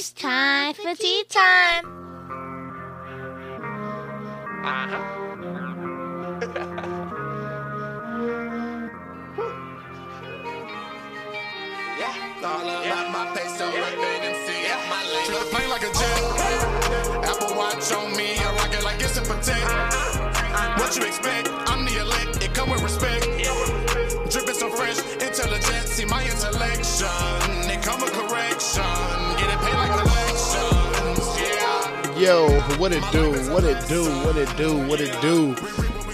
It's time for tea time. Uh-huh. Yeah, all about my peso, rapping and see my lane. Feel the plane like a jet. Apple Watch on me, I rock it like it's a protect. Uh-huh. What you expect? I'm the elect, it come with respect. Dripping so fresh, intelligent, see my intellection. It come with correction, get it paid like collections. Yeah. Yo, what it do? What it do? What it do? What it do?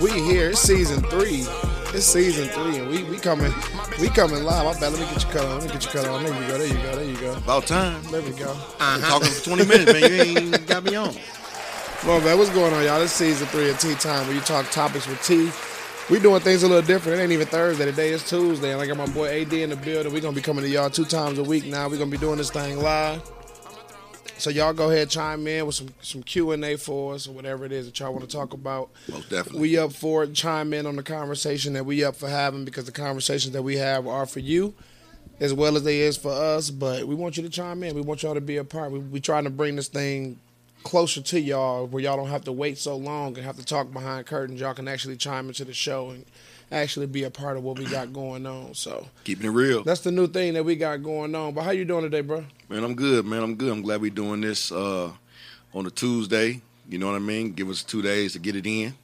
We here. It's season three. It's season three, and we we coming we coming live. I bet. Let me get your cut on. Let me get your cut on. There you go. There you go. There you go. About time. There we go. I've been talking for 20 minutes, man. You ain't got me on. Well, man, what's going on, y'all? It's season three of Tea Time, where you talk topics with tea. We doing things a little different. It ain't even Thursday. Today is Tuesday, and I got my boy AD in the building. We're gonna be coming to y'all two times a week now. We're gonna be doing this thing live. So y'all go ahead, chime in with some some Q and A for us or whatever it is that y'all want to talk about. Most definitely. We up for it. Chime in on the conversation that we up for having because the conversations that we have are for you as well as they is for us. But we want you to chime in. We want y'all to be a part. We we trying to bring this thing closer to y'all where y'all don't have to wait so long and have to talk behind curtains. Y'all can actually chime into the show and actually be a part of what we got going on. So Keeping it real. that's the new thing that we got going on. But how you doing today, bro? Man, I'm good, man. I'm good. I'm glad we doing this uh, on a Tuesday. You know what I mean? Give us two days to get it in.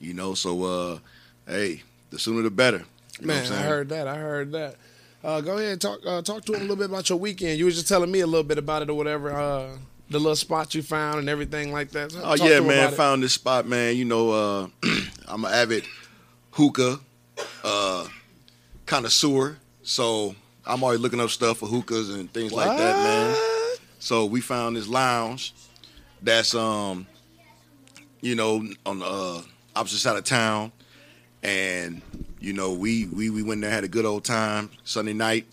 You know, so uh, hey, the sooner the better. You know Man, I heard that. I heard that. Uh, go ahead and talk uh, talk to him a little bit about your weekend. You were just telling me a little bit about it or whatever. The little spot you found and everything like that. So Oh yeah, man. Found this spot, man. You know, uh, I'm an avid hookah uh, connoisseur, so I'm always looking up stuff for hookahs and things like that, man. So we found this lounge that's um, you know, on the uh, opposite side of town, and you know, we we we went there had a good old time Sunday night.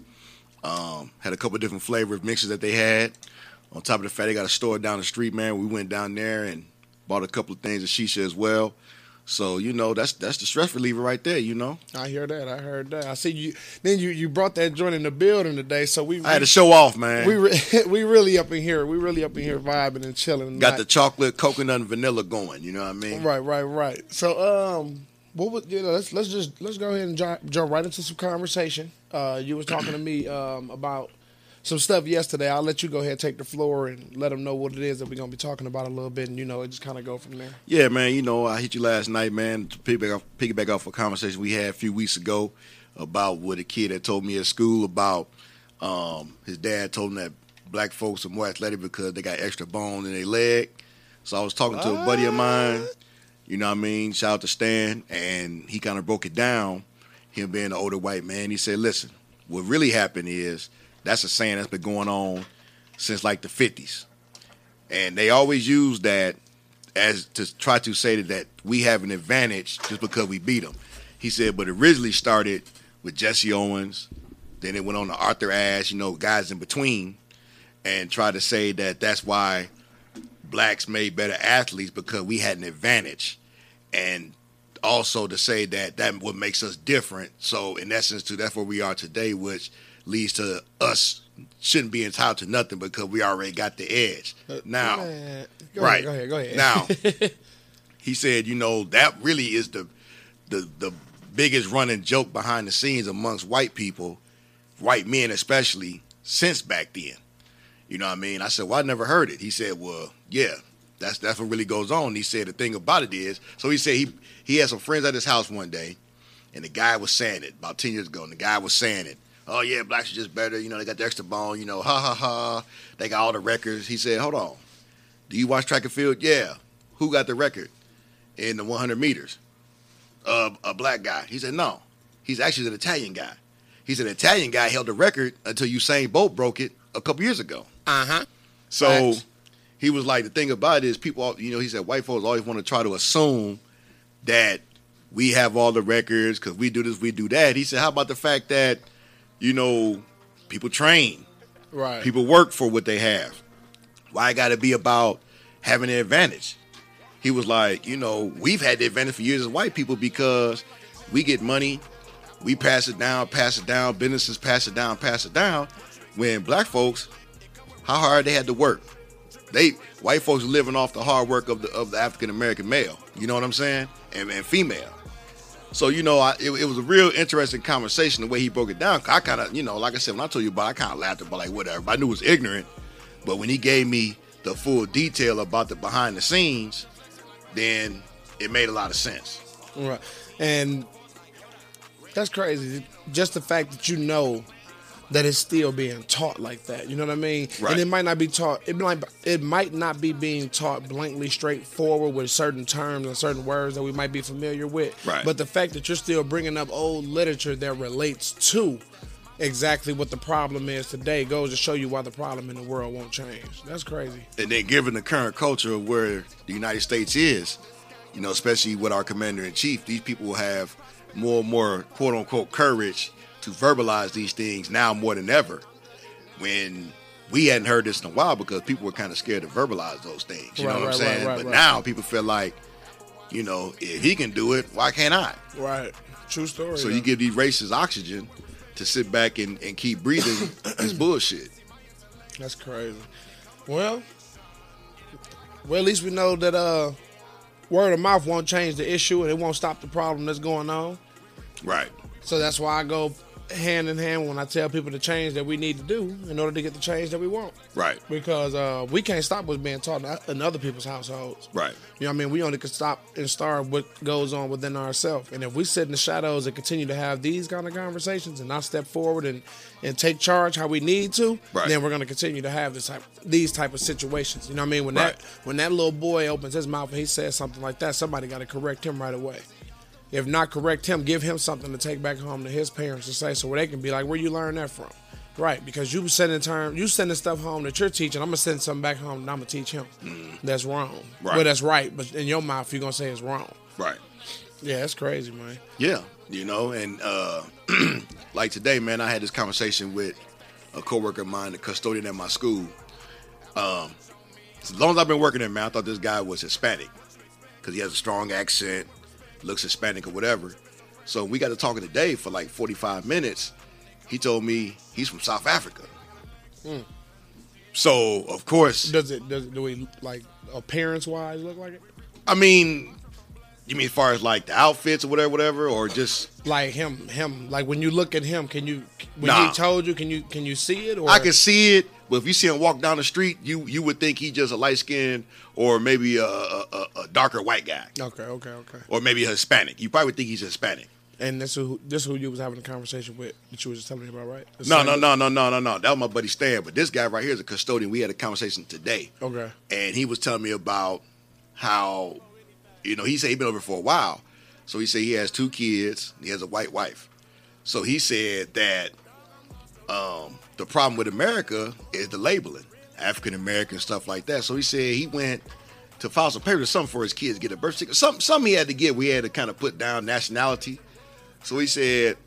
Um, had a couple different flavor of mixes that they had. On top of the fact they got a store down the street, man. We went down there and bought a couple of things of shisha as well. So you know, that's that's the stress reliever right there. You know, I hear that. I heard that. I see you. Then you you brought that joint in the building today. So we I had to show off, man. we re- we really up in here. We really up in here vibing and chilling. got the chocolate, coconut, and vanilla going. You know what I mean? Right, right, right. So, um, what would you know? Let's let's just let's go ahead and jump, jump right into some conversation. Uh, you was talking to me um about some stuff yesterday. I'll let you go ahead take the floor and let them know what it is that we're gonna be talking about a little bit, and you know, it just kind of go from there. Yeah, man. You know, I hit you last night, man. To piggyback off, piggyback off a conversation we had a few weeks ago about what a kid had told me at school about um, his dad told him that black folks are more athletic because they got extra bone in their leg. So I was talking to a buddy of mine. You know what I mean? Shout out to Stan, and he kind of broke it down. Him being an older white man, he said, "Listen, what really happened is that's a saying that's been going on since like the '50s, and they always use that as to try to say that, we have an advantage just because we beat them. He said, but originally started with Jesse Owens, then it went on to Arthur Ashe, you know, guys in between, and try to say that that's why blacks made better athletes because we had an advantage, and also to say that that what makes us different. So in essence, too, that's where we are today, which leads to us shouldn't be entitled to nothing because we already got the edge. Uh, now, Man, go right. ahead, go ahead, go ahead. Now, he said, you know, that really is the the the biggest running joke behind the scenes amongst white people, white men especially, since back then. You know what I mean? I said, Well, I never heard it. He said, Well, yeah, that's that's what really goes on. He said the thing about it is, so he said he he had some friends at his house one day, and the guy was saying it about ten years ago, and the guy was saying it. Oh yeah, blacks are just better. You know, they got the extra bone. You know, ha ha ha. They got all the records. He said, Hold on. Do you watch track and field? Yeah. Who got the record in the 100 meters? Uh, a black guy. He said, no. He's actually an Italian guy. He's an Italian guy held the record until Usain Bolt broke it a couple years ago. Uh huh. So he was like, the thing about it is people, you know, he said white folks always want to try to assume that we have all the records because we do this, we do that. He said, how about the fact that, you know, people train, Right. people work for what they have. Why it got to be about having an advantage? He was like, you know, we've had the advantage for years as white people because we get money, we pass it down, pass it down, businesses pass it down, pass it down. When black folks, how hard they had to work. They white folks living off the hard work of the of the African American male. You know what I'm saying? And, and female. So you know, I, it, it was a real interesting conversation the way he broke it down. I kind of, you know, like I said, when I told you about, it, I kind of laughed about like whatever. I knew it was ignorant, but when he gave me the full detail about the behind the scenes, then it made a lot of sense. Right. And that's crazy. Just the fact that you know that it's still being taught like that. You know what I mean? Right. And it might not be taught. It might. It might not be being taught blankly straightforward with certain terms and certain words that we might be familiar with. Right. But the fact that you're still bringing up old literature that relates to exactly what the problem is today goes to show you why the problem in the world won't change. That's crazy. And then given the current culture of where the United States is, you know, especially with our commander in chief, these people will have more and more quote unquote courage to verbalize these things now more than ever. When we hadn't heard this in a while because people were kind of scared to verbalize those things. You Right, know what right, I'm saying? right, but now people feel like, you know, if he can do it, why can't I? Right. True story. So though. you give these racists oxygen to sit back and, and keep breathing this bullshit. That's crazy. Well, well, at least we know that uh, word of mouth won't change the issue and it won't stop the problem that's going on. Right. So that's why I go hand in hand when I tell people the change that we need to do in order to get the change that we want. Right. Because uh, we can't stop what's being taught in other people's households. Right. You know what I mean? We only can stop and start what goes on within ourselves. And if we sit in the shadows and continue to have these kind of conversations and not step forward and, and take charge how we need to, Right. then we're going to continue to have this type, these type of situations. You know what I mean? When Right. that when that little boy opens his mouth and he says something like that, somebody got to correct him right away. If not correct him, give him something to take back home to his parents to say, so where they can be like, where you learn that from? Right, because you sending term, you sending stuff home that you're teaching. I'm gonna send something back home and I'm gonna teach him. That's wrong. Mm. Right. Well, that's right, but in your mouth, you're gonna say it's wrong. Right. Yeah, that's crazy, man. Yeah, you know, and uh, like today, man, I had this conversation with a coworker of mine, the custodian at my school. Um, as long as I've been working there, man, I thought this guy was Hispanic because he has a strong accent, looks Hispanic or whatever. So we got to talking today for like 45 minutes. He told me he's from South Africa. Hmm. So of course, Does it does it do we like appearance wise look like it? I mean, you mean as far as like the outfits or whatever, whatever, or just Like him, him. Like when you look at him, can you? When Nah. he told you, can you can you see it? Or I can see it, but if you see him walk down the street, you you would think he's just a light skinned or maybe a, a, a- darker white guy, Okay, okay, okay. or maybe a Hispanic. You probably would think he's Hispanic. And this who this who you was having a conversation with that you was just telling me about, right? The No, no, no, no, no, no, no. That was my buddy Stan, but this guy right here is a custodian. We had a conversation today, Okay. and he was telling me about how, you know, he said he's been over for a while. So he said he has two kids. He has a white wife. So he said that um, the problem with America is the labeling, African American stuff like that. So he said he went to file some papers, something for his kids, get a birth certificate, something, something he had to get. We had to kind of put down nationality. So he said,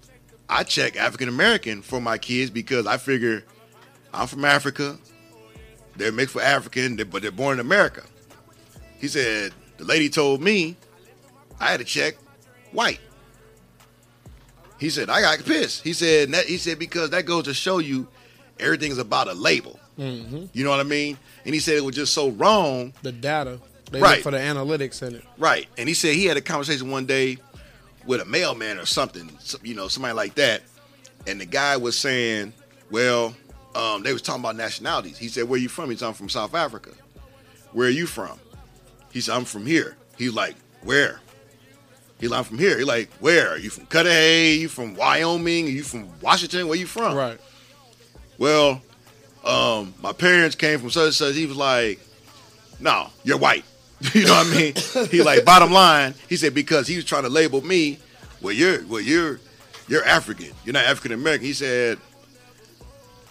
I check African American for my kids because I figure I'm from Africa. They're mixed for African, but they're born in America. He said, the lady told me I had to check white. He said, I got pissed. He said, that, he said, because that goes to show you everything's about a label. You know what I mean? And he said it was just so wrong. The data. They Right. for the analytics in it. Right. And he said he had a conversation one day with a mailman or something, you know, somebody like that. And the guy was saying, well, um, they was talking about nationalities. He said, where you from? He said, I'm from South Africa. Where are you from? He said, I'm from here. He's like, where? He's like, I'm from here. He like, where? Are you from Cudahy? You from Wyoming? Are you from Washington? Where you from? Right. well, um, my parents came from such and such. He was like, no, you're white. you know what I mean? he like, bottom line, he said, because he was trying to label me, well, you're, well, you're, you're African. You're not African American. He said,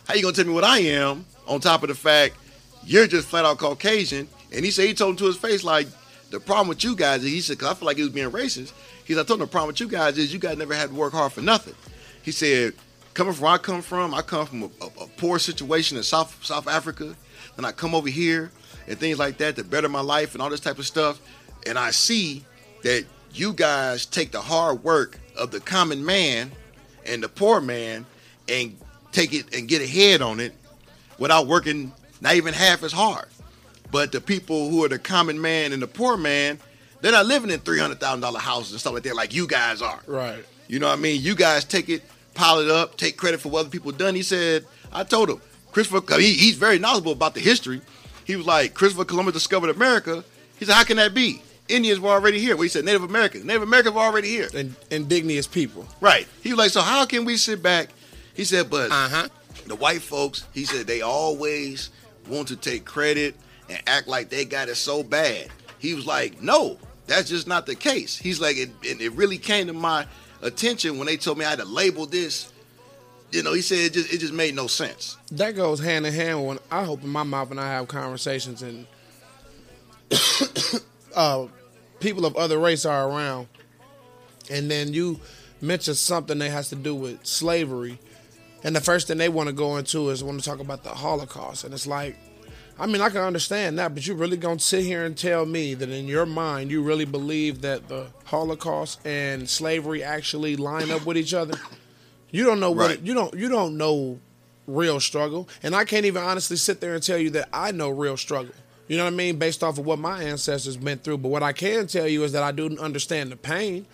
how you gonna tell me what I am on top of the fact you're just flat out Caucasian? And he said, he told him to his face, like, the problem with you guys is, he said, cause I feel like he was being racist. He said, I told him the problem with you guys is you guys never had to work hard for nothing. He said, coming from where I come from, I come from a, a, a poor situation in South South Africa. Then I come over here and things like that to better my life and all this type of stuff. And I see that you guys take the hard work of the common man and the poor man and take it and get ahead on it without working not even half as hard. But the people who are the common man and the poor man, they're not living in three hundred thousand dollar houses and stuff like that, like you guys are. Right. You know what I mean? You guys take it, pile it up, take credit for what other people done. He said, I told him, Christopher, he, he's very knowledgeable about the history. He was like, Christopher Columbus discovered America. He said, how can that be? Indians were already here. Well, he said Native Americans. Native Americans were already here. And indigenous people. Right. He was like, so how can we sit back? He said, but Uh-huh. the white folks, he said, they always want to take credit and act like they got it so bad. He was like, no, that's just not the case. He's like, it, it, it really came to my attention when they told me I had to label this. You know, he said it just, it just made no sense. That goes hand in hand when I open my mouth and I have conversations and uh, people of other race are around, and then you mention something that has to do with slavery, and the first thing they want to go into is want to talk about the Holocaust, and it's like, I mean, I can understand that, but you really gonna sit here and tell me that in your mind you really believe that the Holocaust and slavery actually line up with each other? You don't know what Right. you don't you don't know real struggle, and I can't even honestly sit there and tell you that I know real struggle. You know what I mean, based off of what my ancestors went through. But what I can tell you is that I do understand the pain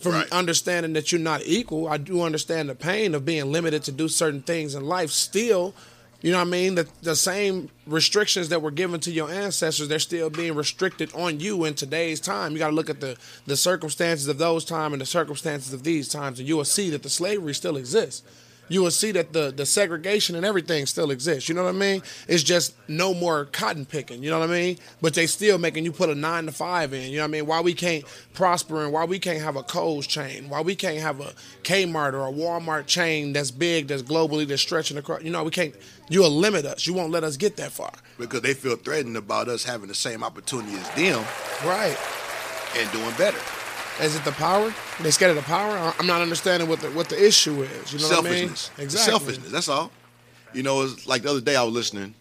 from Right. understanding that you're not equal. I do understand the pain of being limited to do certain things in life. Still, you know what I mean. The the same restrictions that were given to your ancestors, they're still being restricted on you in today's time. You got to look at the the circumstances of those time and the circumstances of these times, and you will see that the slavery still exists. You will see that the the segregation and everything still exists. You know what I mean? It's just no more cotton picking. You know what I mean? But they still making you put a nine to five in. You know what I mean? Why we can't prosper and why we can't have a Kohl's chain? Why we can't have a Kmart or a Walmart chain that's big, that's globally, that's stretching across? You know, we can't. You will limit us. You won't let us get that far. Because they feel threatened about us having the same opportunity as them Right. and doing better. Is it the power? They scared of the power? I'm not understanding what the what the issue is. You know what I mean? selfishness. Exactly. Selfishness. That's all. You know, it's like the other day I was listening,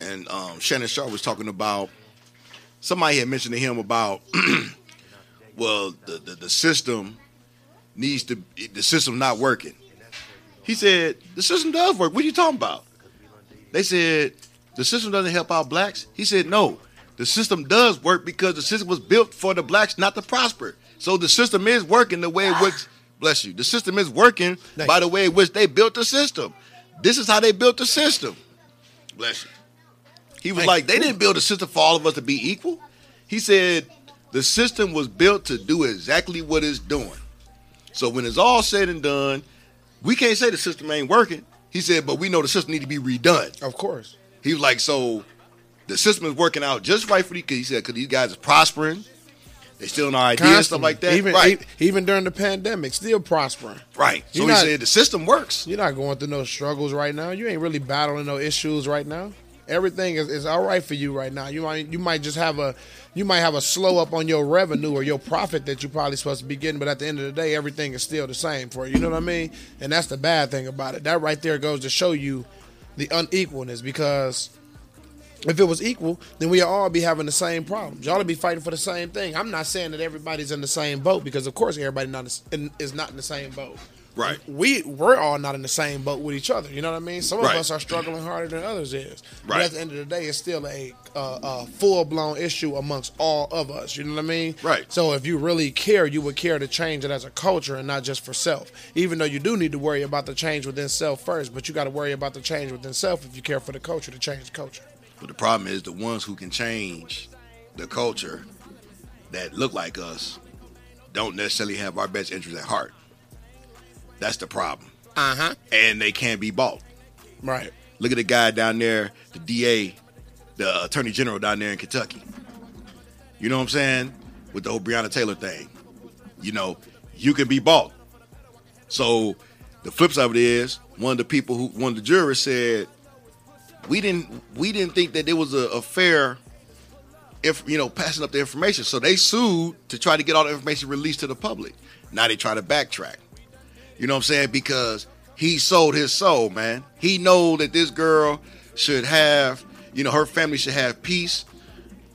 and um, Shannon Sharpe was talking about somebody had mentioned to him about, well, the, the the system needs to the system not working. He said the system does work. What are you talking about? They said the system doesn't help out blacks. He said no. The system does work because the system was built for the blacks not to prosper. So the system is working the way in which bless you. The system is working Thank by the way in which they built the system. This is how they built the system. Bless you. He was Thank like, you. they didn't build a system for all of us to be equal. He said the system was built to do exactly what it's doing. So when it's all said and done, we can't say the system ain't working. He said, but we know the system need to be redone. Of course. He was like, so the system is working out just right for these. Cause he said, because these guys are prospering, they still our ideas, stuff like that. Even right, even during the pandemic, still prospering. right. So You're he not- said the system works. You're not going through no struggles right now. You ain't really battling no issues right now. Everything is, is all right for you right now. You might you might just have a you might have a slow up on your revenue or your profit that you're probably supposed to be getting, but at the end of the day, everything is still the same for you. You know what I mean? And that's the bad thing about it. That right there goes to show you the unequalness because if it was equal, then we all be having the same problems. Y'all would be fighting for the same thing. I'm not saying that everybody's in the same boat because, of course, everybody not in, is not in the same boat. Right. We we're all not in the same boat with each other. You know what I mean? Some of Right. us are struggling harder than others is. But Right. at the end of the day, it's still a, uh, a full blown issue amongst all of us. You know what I mean? Right. So if you really care, you would care to change it as a culture and not just for self. Even though you do need to worry about the change within self first, but you got to worry about the change within self if you care for the culture to change the culture. But the problem is the ones who can change the culture that look like us don't necessarily have our best interests at heart. That's the problem. Uh huh. And they can't be bought. Right. Look at the guy down there, the DA, the Attorney General down there in Kentucky. You know what I'm saying? With the whole Breonna Taylor thing. You know, you can be bought. So the flip side of it is one of the people who one of the jurors said we didn't we didn't think that there was a, a fair if you know passing up the information. So they sued to try to get all the information released to the public. Now they try to backtrack. You know what I'm saying? Because he sold his soul, man. He know that this girl should have, you know, her family should have peace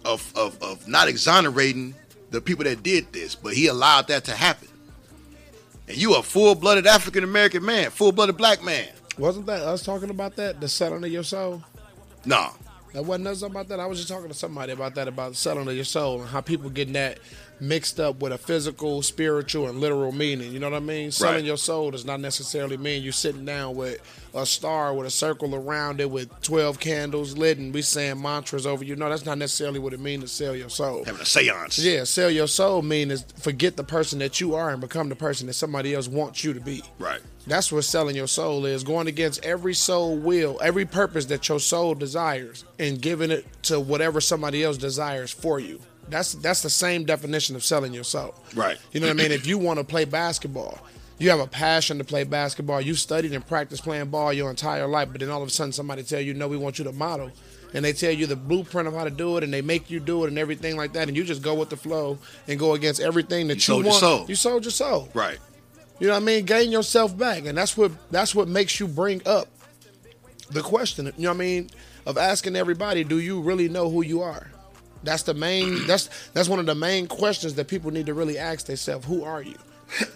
of of, of not exonerating the people that did this, but he allowed that to happen. And you a full-blooded African American man, full-blooded black man. Wasn't that us talking about that? The selling of your soul? No, That wasn't nothing about that. I was just talking to somebody about that, about selling of your soul and how people getting that mixed up with a physical, spiritual, and literal meaning. You know what I mean? Selling Right. your soul does not necessarily mean you're sitting down with a star with a circle around it with twelve candles lit and we saying mantras over you. No, that's not necessarily what it means to sell your soul. Having a seance. Yeah, sell your soul means forget the person that you are and become the person that somebody else wants you to be. Right. That's what selling your soul is going against every soul will, every purpose that your soul desires, and giving it to whatever somebody else desires for you. That's that's the same definition of selling your soul. Right. You know what I mean? If you want to play basketball, you have a passion to play basketball. You studied and practiced playing ball your entire life, but then all of a sudden somebody tell you, "No, we want you to model." And they tell you the blueprint of how to do it, and they make you do it, and everything like that, and you just go with the flow and go against everything that you, sold your want. soul. You sold your soul. Right. You know what I mean? Gain yourself back, and that's what that's what makes you bring up the question. You know what I mean? Of asking everybody, do you really know who you are? That's the main. That's that's one of the main questions that people need to really ask themselves. Who are you?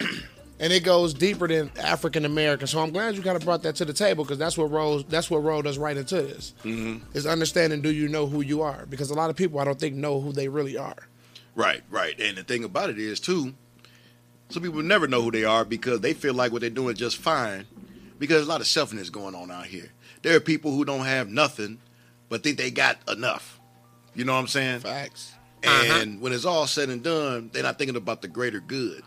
and it goes deeper than African American. So I'm glad you kind of brought that to the table because that's what rolled that's what rolled us right into this. Mm-hmm. Is understanding do you know who you are? Because a lot of people I don't think know who they really are. Right, right. And the thing about it is too, some people never know who they are because they feel like what they're doing is just fine. Because there's a lot of selfishness going on out here. There are people who don't have nothing, but think they got enough. You know what I'm saying? Facts. And when it's all said and done, they're not thinking about the greater good.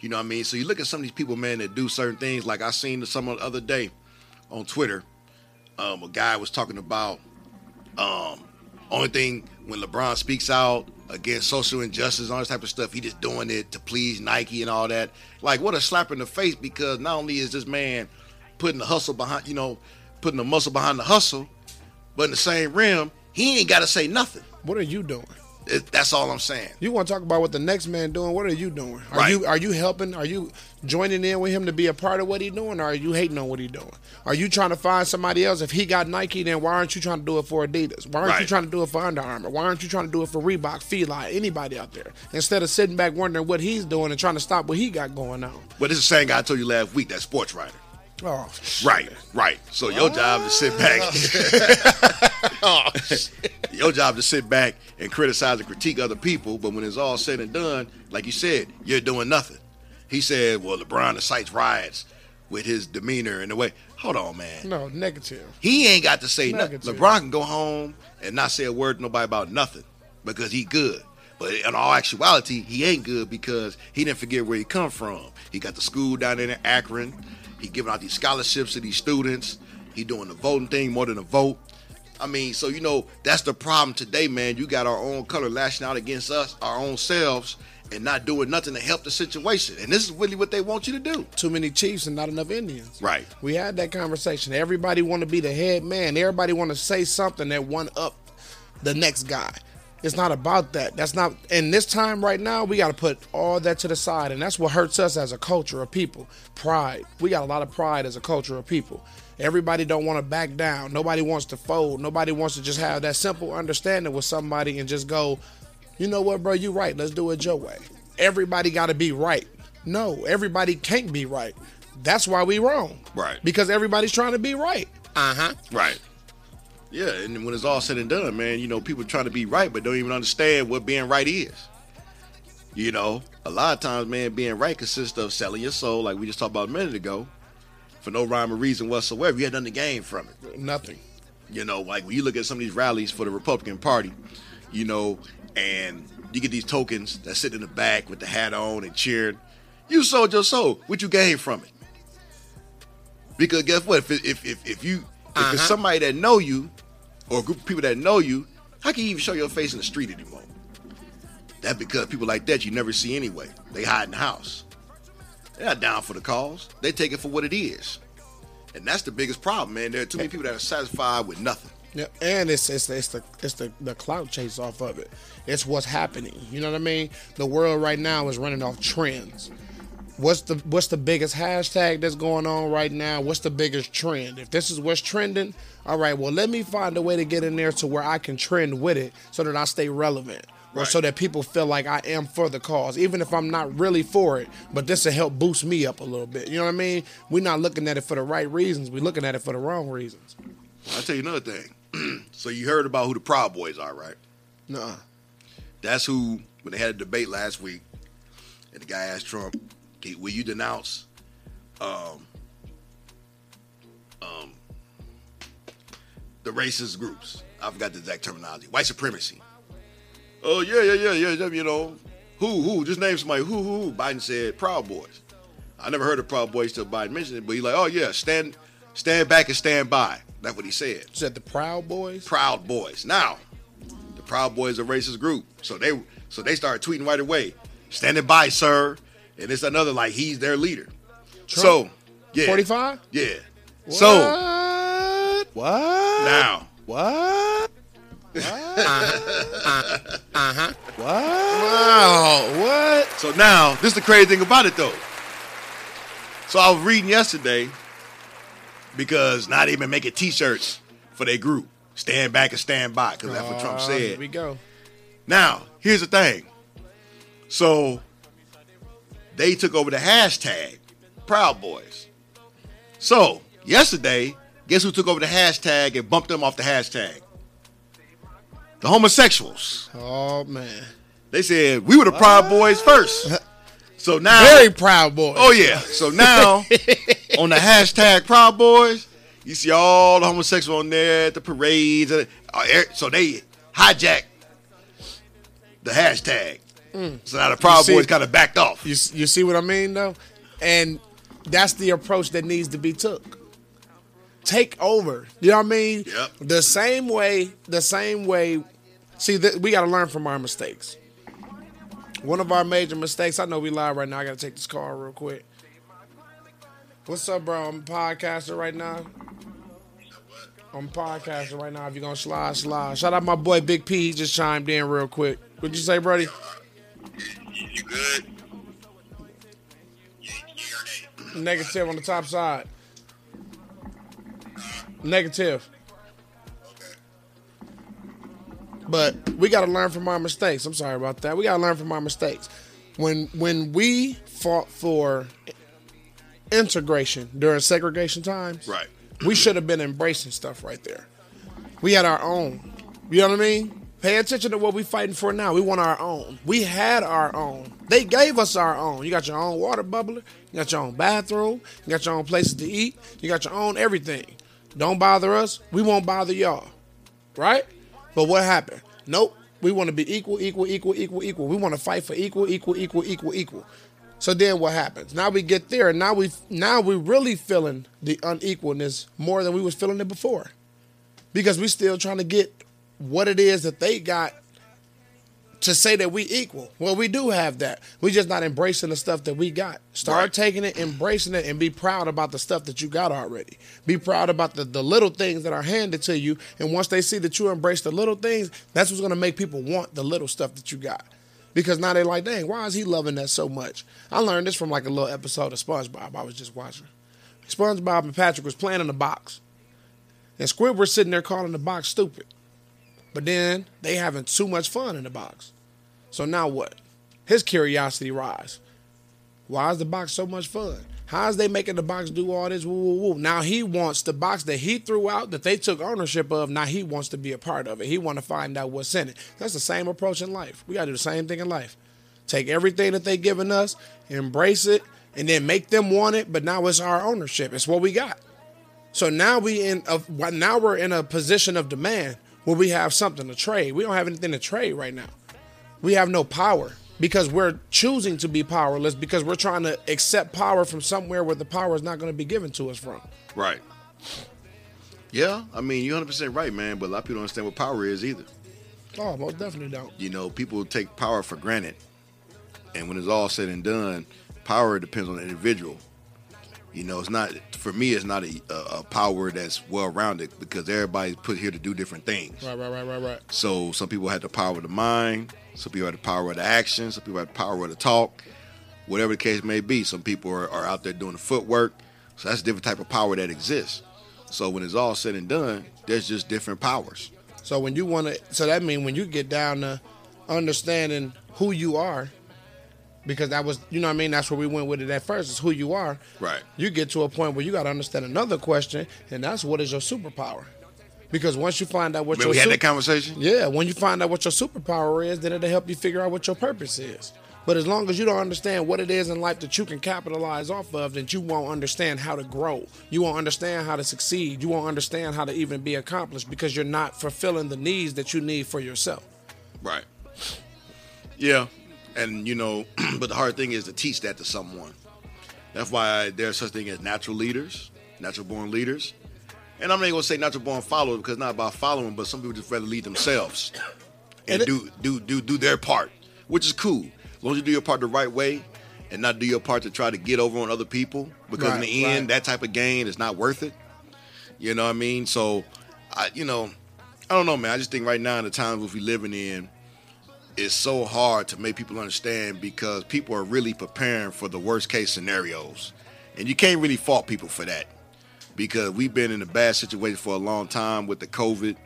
You know what I mean? So you look at some of these people, man, that do certain things. Like I seen some the other day on Twitter, um, a guy was talking about um, only thing when LeBron speaks out against social injustice, all this type of stuff, he just doing it to please Nike and all that. Like what a slap in the face because not only is this man putting the hustle behind, you know, putting the muscle behind the hustle, but in the same rim, he ain't got to say nothing. What are you doing? It, that's all I'm saying. You want to talk about what the next man doing? What are you doing? Are Right. you are you helping? Are you joining in with him to be a part of what he's doing, or are you hating on what he's doing? Are you trying to find somebody else? If he got Nike, then why aren't you trying to do it for Adidas? Why aren't you trying to do it for Under Armour? Why aren't you trying to do it for Reebok, Fila, anybody out there? Instead of sitting back wondering what he's doing and trying to stop what he got going on. But this is the same guy I told you last week, that sports writer. Oh, Right, right. So your job is to sit back. Oh, your job is to sit back and criticize and critique other people. But when it's all said and done, like you said, you're doing nothing. He said, "Well, LeBron incites riots with his demeanor and the way." Hold on, man. no, negative. He ain't got to say nothing. LeBron can go home and not say a word to nobody about nothing because he good. But in all actuality, he ain't good because he didn't forget where he come from. He got the school down there in Akron. He giving out these scholarships to these students. He doing the voting thing more than a vote. I mean, so you know that's the problem today, man. You got our own color lashing out against us, our own selves, and not doing nothing to help the situation. And this is really what they want you to do. Too many Chiefs and not enough Indians. Right. We had that conversation. Everybody want to be the head man. Everybody want to say something that one up the next guy. It's not about that. That's not. And this time right now, we got to put all that to the side, and that's what hurts us as a culture of people. Pride. We got a lot of pride as a culture of people. Everybody don't want to back down. Nobody wants to fold. Nobody wants to just have that simple understanding with somebody and just go, you know what, bro? You right. Let's do it your way. Everybody got to be right. No, everybody can't be right. That's why we wrong. Right. Because everybody's trying to be right. Uh huh. Right. Yeah, and when it's all said and done, man, you know, people trying to be right but don't even understand what being right is. You know, a lot of times, man, being right consists of selling your soul, like we just talked about a minute ago, for no rhyme or reason whatsoever. You had nothing to gain from it. Nothing. You know, like when you look at some of these rallies for the Republican Party, you know, and you get these tokens that sit in the back with the hat on and cheering. You sold your soul. What you gain from it? Because guess what? If if if, if you if it's uh-huh. somebody that know you, or a group of people that know you, how can you even show your face in the street anymore? That because people like that you never see anyway. They hide in the house. They're not down for the cause. They take it for what it is. And that's the biggest problem, man. There are too many people that are satisfied with nothing. Yeah, and it's it's it's the it's the the clout chase off of it. It's what's happening. You know what I mean? The world right now is running off trends. What's the what's the biggest hashtag that's going on right now? What's the biggest trend? If this is what's trending, all right. Well, let me find a way to get in there to where I can trend with it, so that I stay relevant, or Right. so that people feel like I am for the cause, even if I'm not really for it. But this will help boost me up a little bit. You know what I mean? We're not looking at it for the right reasons. We're looking at it for the wrong reasons. I'll tell you another thing. So you heard about who the Proud Boys are, right? Nah. That's who when they had a debate last week, and the guy asked Trump, "Okay, "Will you denounce um, um, the racist groups?" I forgot the exact terminology. White supremacy. Oh yeah, yeah, yeah, yeah. yeah, You know, who, who? Just name somebody. Who, who? who? Biden said Proud Boys. I never heard of Proud Boys till Biden mentioned it, but he's like, oh yeah, stand, stand back and stand by. That's what he said. Said the Proud Boys. Proud Boys. Now, the Proud Boys are a racist group, so they so they started tweeting right away, standing by, sir. And it's another like he's their leader. So yeah, 45? Yeah. So What? What? now, What? What? Uh-huh. What? Wow. What? so now this is the crazy thing about it though. So I was reading yesterday because not even making T-shirts for their group. Stand back and stand by because that's what Trump Uh, said. Here we go. Now, here's the thing. So they took over the hashtag Proud Boys. So yesterday, guess who took over the hashtag and bumped them off the hashtag? The homosexuals. Oh man. They said we were the Proud Boys first. So now, Very proud Boys. oh yeah. So now on the hashtag Proud Boys, you see all the homosexuals on there at the parades. uh, uh, So they hijacked the hashtag. So now the Proud Mm. see- Boys kind of backed off. You you see what I mean though, and that's the approach that needs to be took. Take over. You know what I mean? Yep. The same way. The same way. See, th- we got to learn from our mistakes. One of our major mistakes. I know we live right now. I got to take this call real quick. What's up, bro? I'm podcasting right now. I'm podcasting right now. If you're gonna slide, slide. Shout out my boy Big P. He just chimed in real quick. What'd you say, Brody? You good? Negative on the top side. Negative. But we got to learn from our mistakes. I'm sorry about that. We got to learn from our mistakes. When when we fought for integration during segregation times, Right. we should have been embracing stuff right there. We had our own. You know what I mean? Pay attention to what we're fighting for now. We want our own. We had our own. They gave us our own. You got your own water bubbler. You got your own bathroom. You got your own places to eat. You got your own everything. Don't bother us. We won't bother y'all. Right? But what happened? Nope. We want to be equal, equal, equal, equal, equal. We want to fight for equal, equal, equal, equal, equal. So then what happens? Now we get there and now we now we're really feeling the unequalness more than we was feeling it before. Because we still trying to get what it is that they got to say that we equal. Well, we do have that. We just not embracing the stuff that we got. Start Right. taking it, embracing it, and be proud about the stuff that you got already. Be proud about the, the little things that are handed to you. And once they see that you embrace the little things, that's what's gonna make people want the little stuff that you got. Because now they're like, dang, why is he loving that so much? I learned this from like a little episode of SpongeBob I was just watching. SpongeBob and Patrick was playing in the box. And Squidward sitting there calling the box stupid. But then they having too much fun in the box. So now what? His curiosity rise. Why is the box so much fun? How is they making the box do all this? Woo, woo, woo. Now he wants the box that he threw out that they took ownership of. Now he wants to be a part of it. He want to find out what's in it. That's the same approach in life. We got to do the same thing in life. Take everything that they giving us, embrace it, and then make them want it. But now it's our ownership. It's what we got. So now we in a now we're in a position of demand where we have something to trade. We don't have anything to trade right now. We have no power because we're choosing to be powerless because we're trying to accept power from somewhere where the power is not going to be given to us from. Right. Yeah, I mean, you're 100% right, man, but a lot of people don't understand what power is either. Oh, most definitely don't. You know, people take power for granted. And when it's all said and done, power depends on the individual. You know, it's not, for me, it's not a, a, a power that's well rounded because everybody's put here to do different things. Right, right, right, right, right. So some people have the power of the mind, some people have the power of the action, some people have the power of the talk, whatever the case may be. Some people are, are out there doing the footwork. So that's a different type of power that exists. So when it's all said and done, there's just different powers. So when you want to, so that means when you get down to understanding who you are, because that was, you know what I mean? That's where we went with it at first, is who you are. Right. You get to a point where you got to understand another question, and that's what is your superpower? Because once you find out what Remember we your had su- that conversation? yeah, when you find out what your superpower is, then it'll help you figure out what your purpose is. But as long as you don't understand what it is in life that you can capitalize off of, then you won't understand how to grow. You won't understand how to succeed. You won't understand how to even be accomplished because you're not fulfilling the needs that you need for yourself. Right. Yeah. And you know, but the hard thing is to teach that to someone. That's why there's such thing as natural leaders, natural born leaders. And I'm not gonna say natural born followers because not about following, but some people just rather lead themselves and, And it- do do do do their part, which is cool. As long as you do your part the right way and not do your part to try to get over on other people. Because in the end, right. that type of gain is not worth it. You know what I mean? So I you know, I don't know, man. I just think right now in the times which we living in, it's so hard to make people understand because people are really preparing for the worst case scenarios. And you can't really fault people for that. Because we've been in a bad situation for a long time with the COVID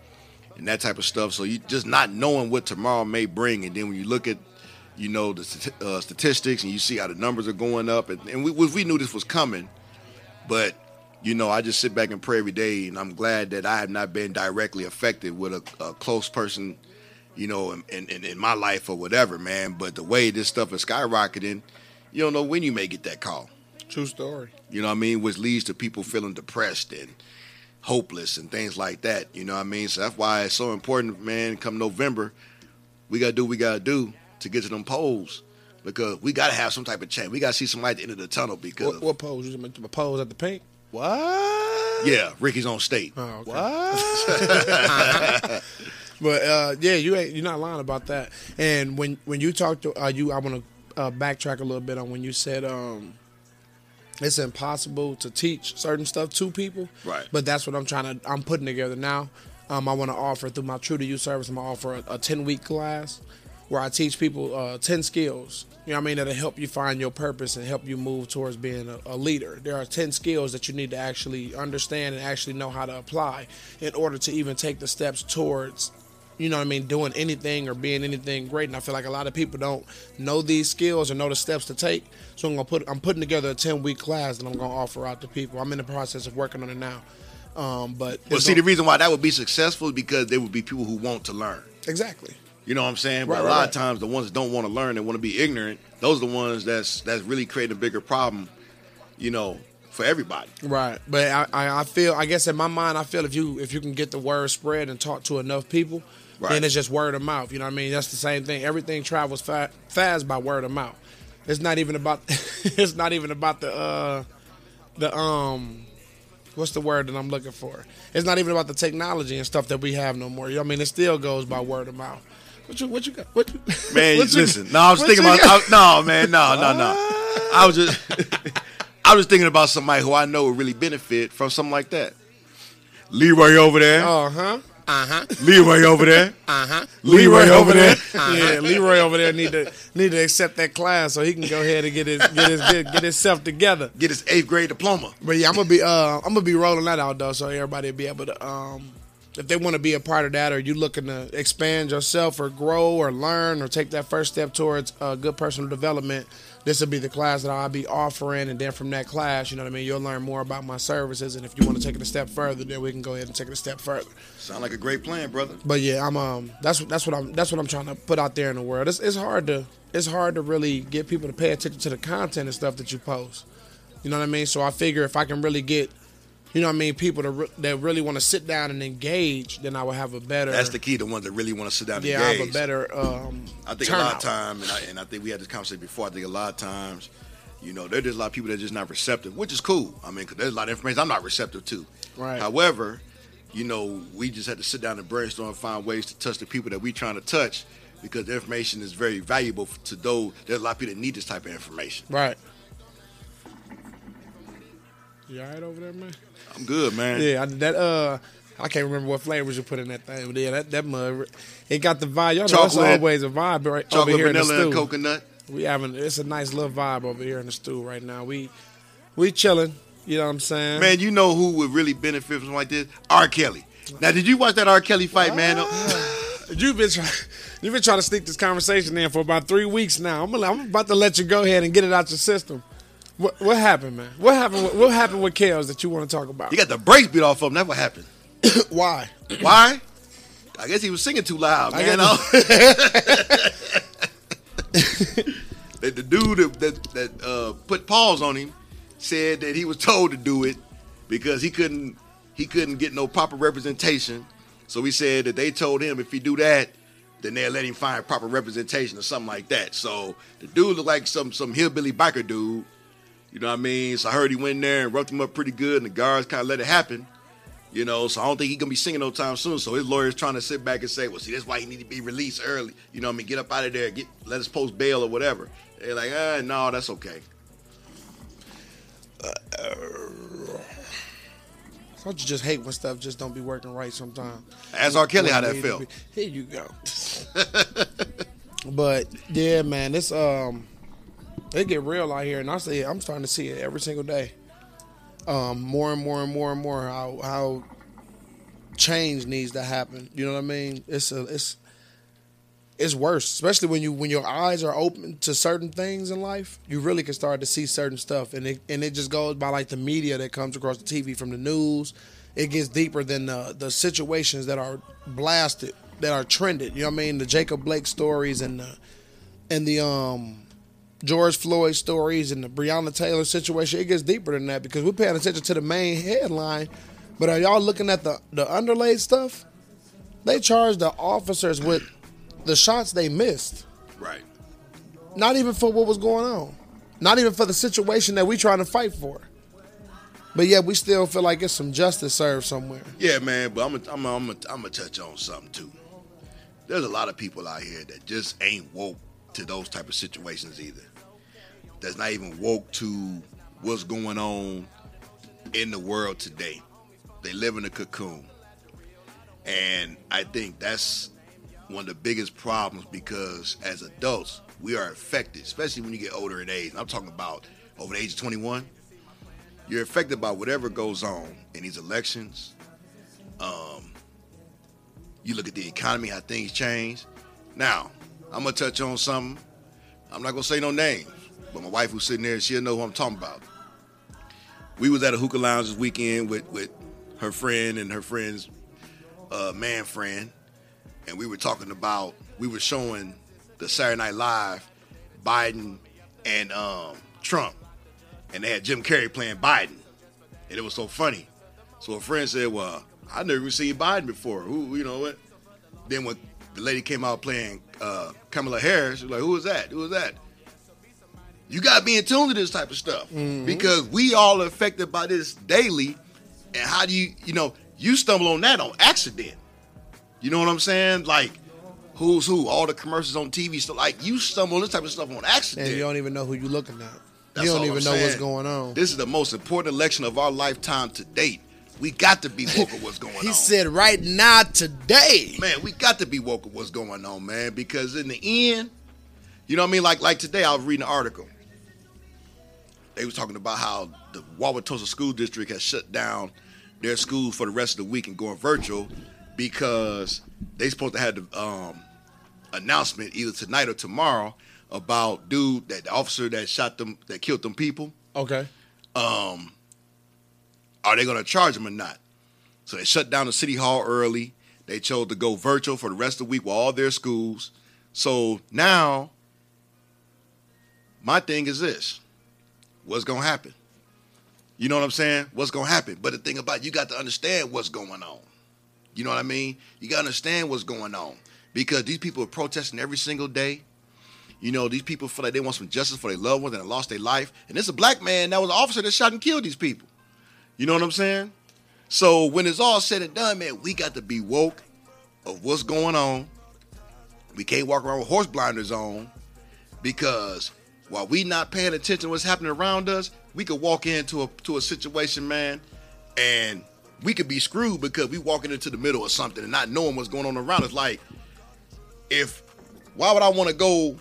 and that type of stuff. So you just not knowing what tomorrow may bring. And then when you look at, you know, the uh, statistics and you see how the numbers are going up, and, and we, we knew this was coming, but you know, I just sit back and pray every day, and I'm glad that I have not been directly affected with a, a close person, you know, in, in, in my life or whatever, man. But the way this stuff is skyrocketing, you don't know when you may get that call. True story. You know what I mean? Which leads to people feeling depressed and hopeless and things like that. You know what I mean? So that's why it's so important, man. Come November, we gotta do what we gotta do to get to them polls because we gotta have some type of change. We gotta see some light at the end of the tunnel because What, what pose? You to pose at the pink? What? yeah, Ricky's on state. Oh, okay. But uh, yeah, you ain't you're not lying about that. And when when you talk to uh, you, I want to uh, backtrack a little bit on when you said um, it's impossible to teach certain stuff to people. Right. But that's what I'm trying to I'm putting together now. Um, I want to offer through my True to You service. I'm gonna offer a, a 10 week class where I teach people uh, 10 skills. You know what I mean? That'll help you find your purpose and help you move towards being a, a leader. There are 10 skills that you need to actually understand and actually know how to apply in order to even take the steps towards you know what I mean, doing anything or being anything great. And I feel like a lot of people don't know these skills or know the steps to take. So I'm gonna put I'm putting together a 10 week class that I'm gonna offer out to people. I'm in the process of working on it now. Um, but it's see, the reason why that would be successful is because there would be people who want to learn. exactly. You know what I'm saying? But Right, a right, lot right. of times, the ones that don't want to learn and want to be ignorant, those are the ones that's that's really creating a bigger problem. You know, for everybody. Right, but I, I, I feel I guess in my mind I feel if you if you can get the word spread and talk to enough people, Right. then it's just word of mouth. You know what I mean? That's the same thing. Everything travels fa- fast by word of mouth. It's not even about it's not even about the uh the um what's the word that I'm looking for? It's not even about the technology and stuff that we have no more. You know what I mean? It still goes by word of mouth. What you what you got? What you, Man, what you- listen. No, I was thinking about. I, no, man, no, no, no. I was just, I was thinking about somebody who I know would really benefit from something like that. Leroy over there. Uh huh. Uh huh. Leroy over there. Uh huh. Leroy over there. Yeah, Leroy over there need to need to accept that class so he can go ahead and get his get his get, get himself together. Get his eighth grade diploma. But yeah, I'm gonna be uh I'm gonna be rolling that out though, so everybody will be able to um if they want to be a part of that or you looking to expand yourself or grow or learn or take that first step towards uh, good personal development, this will be the class that I'll be offering. And then from that class, you know what I mean, you'll learn more about my services. And if you want to take it a step further, then we can go ahead and take it a step further. Sound like a great plan, brother. But yeah, I'm um that's that's what I'm that's what I'm trying to put out there in the world. It's it's hard to it's hard to really get people to pay attention to the content and stuff that you post. You know what I mean? So I figure if I can really get you know what I mean, people that, re- that really want to sit down and engage, then I would have a better That's the key. The ones that really want to sit down and yeah, I have a engage. better um I think a lot of time, and I, and I think we had this conversation before. I think a lot of times, you know, there's just a lot of people that are just not receptive, which is cool. I mean, because there's a lot of information I'm not receptive to. Right. However, you know, we just had to sit down and brainstorm and find ways to touch the people that we're trying to touch because the information is very valuable to those. There's a lot of people that need this type of information. Right. You all right over there, man? I'm good, man. Yeah, I, that uh, I can't remember what flavors you put in that thing, but yeah, that that mud, it got the vibe. Y'all know that's always a vibe right over Chocolate, here in the vanilla, and coconut. We having it's a nice little vibe over here in the stew right now. We we chilling. You know what I'm saying? Man, you know who would really benefit from like this? R. Kelly. Now, did you watch that R. Kelly fight, man? you've been trying you've been trying to sneak this conversation in for about three weeks now. I'm I'm about to let you go ahead and get it out your system. What what happened, man? What happened? With, what happened with Kels that you want to talk about? He got the brakes beat off of him. That's what happened. Why? Why? I guess he was singing too loud, I man. that the dude that that, that uh, put pause on him said that he was told to do it because he couldn't he couldn't get no proper representation. So he said that they told him if he do that, then they'll let him find proper representation or something like that. So the dude looked like some some hillbilly biker dude. You know what I mean? So I heard he went in there and roughed him up pretty good, and the guards kind of let it happen. You know, so I don't think he's gonna be singing no time soon. So his lawyer's trying to sit back and say, "Well, see, that's why he need to be released early. You know, what I mean, get up out of there, get let us post bail or whatever." They're like, "Ah, no, that's okay." Don't you just hate when stuff just don't be working right sometimes? Ask R. Kelly how that felt. be. Here you go. but yeah, man, it's um, they get real out here, and I say I'm starting to see it every single day. Um, more and more and more and more how how change needs to happen. You know what I mean? It's a it's it's worse, especially when you when your eyes are open to certain things in life. You really can start to see certain stuff, and it and it just goes by like the media that comes across the TV from the news. It gets deeper than the the situations that are blasted, that are trended. You know what I mean? The Jacob Blake stories and the and the um George Floyd stories and the Breonna Taylor situation. It gets deeper than that because we're paying attention to the main headline. But are y'all looking at the the underlay stuff? They charged the officers with the shots they missed. Right. Not even for what was going on. Not even for the situation that we trying to fight for. But yet we still feel like it's some justice served somewhere. Yeah, man. But I'm gonna I'm gonna I'm gonna I'm gonna touch on something too. There's a lot of people out here that just ain't woke to those type of situations either. That's not even woke to what's going on in the world today. They live in a cocoon. And I think that's one of the biggest problems because as adults, we are affected, especially when you get older in age. I'm talking about over the age of 21. You're affected by whatever goes on in these elections. Um, you look at the economy, how things change. Now, I'm gonna touch on something. I'm not gonna say no names, but my wife who's sitting there, she'll know who I'm talking about. We was at a hookah lounge this weekend with with her friend and her friend's uh, man friend, and we were talking about we were showing the Saturday Night Live, Biden and um, Trump, and they had Jim Carrey playing Biden, and it was so funny. So a friend said, "Well, I never seen Biden before. Who, you know what?" Then when the lady came out playing uh, Kamala Harris, who was that? Who was that?" You got to be in tune to this type of stuff because we all are affected by this daily. And how do you, you know, you stumble on that on accident. You know what I'm saying? Like, who's who? All the commercials on TV. So, like, you stumble on this type of stuff on accident. And you don't even know who you're looking at. That's you don't even I'm know what's going on. This is the most important election of our lifetime to date. We got to be woke of what's going he on. He said right now today. man, we got to be woke of what's going on, man, because in the end, you know what I mean? Like like today, I was reading an article. They was talking about how the Wauwatosa School District has shut down their school for the rest of the week and going virtual because they supposed to have the um, announcement either tonight or tomorrow about dude that the officer that shot them that killed them people. Okay. Um, are they going to charge him or not? So they shut down the city hall early. They chose to go virtual for the rest of the week with all their schools. So now, my thing is this: what's going to happen? You know what I'm saying? What's going to happen? But the thing about it, you got to understand what's going on. You know what I mean? You got to understand what's going on because these people are protesting every single day. You know, these people feel like they want some justice for their loved ones and lost their life. And it's a black man that was an officer that shot and killed these people. You know what I'm saying? So when it's all said and done, man, we got to be woke of what's going on. We can't walk around with horse blinders on because while we not paying attention to what's happening around us, we could walk into a to a situation, man, and we could be screwed because we walking into the middle of something and not knowing what's going on around us. Like, if why would I want to go